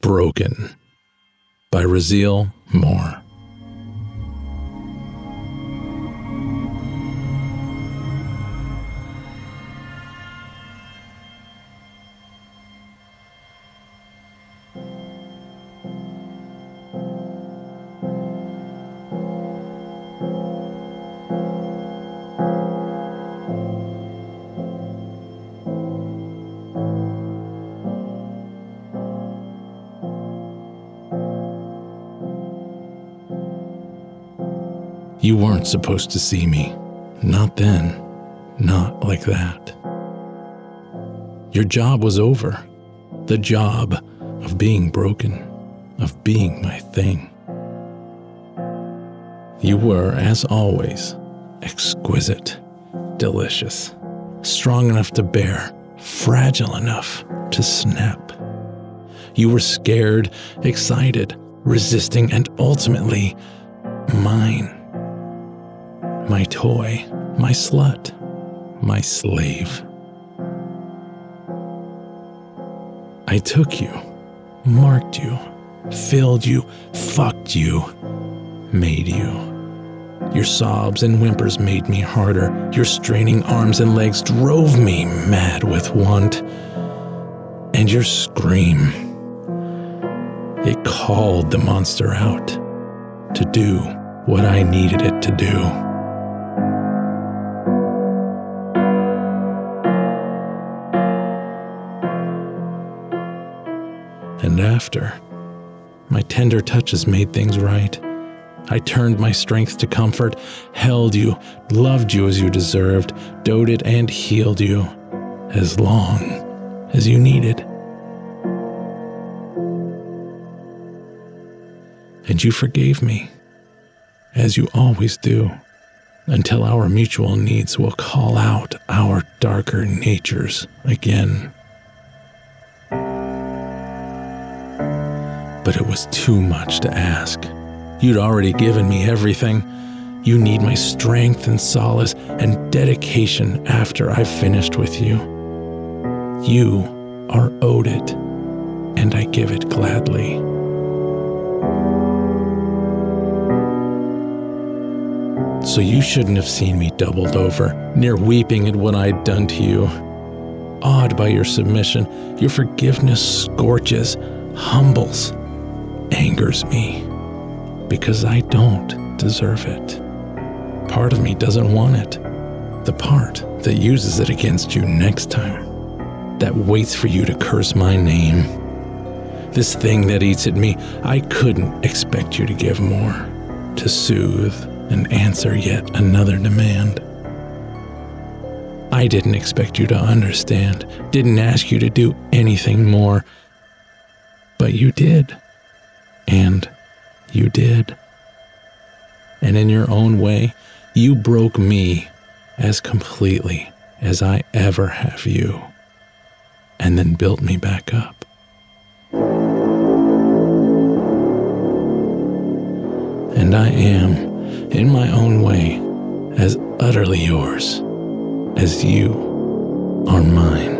Broken by Raziel Moore. You weren't supposed to see me. Not then. Not like that. Your job was over. The job of being broken, of being my thing. You were, as always, exquisite, delicious, strong enough to bear, fragile enough to snap. You were scared, excited, resisting, and ultimately mine my toy, my slut, my slave. I took you, marked you, filled you, fucked you, made you. Your sobs and whimpers made me harder. Your straining arms and legs drove me mad with want. And your scream, it called the monster out to do what I needed it to do. And after. My tender touches made things right. I turned my strength to comfort, held you, loved you as you deserved, doted and healed you as long as you needed. And you forgave me, as you always do, until our mutual needs will call out our darker natures again. But it was too much to ask. You'd already given me everything. You need my strength and solace and dedication after I've finished with you. You are owed it, and I give it gladly. So you shouldn't have seen me doubled over, near weeping at what I'd done to you. Awed by your submission, your forgiveness scorches, humbles, angers me because I don't deserve it. Part of me doesn't want it. The part that uses it against you next time, that waits for you to curse my name. This thing that eats at me, I couldn't expect you to give more, to soothe and answer yet another demand. I didn't expect you to understand, didn't ask you to do anything more, but you did. And you did. And in your own way, you broke me as completely as I ever have you, and then built me back up. And I am, in my own way, as utterly yours as you are mine.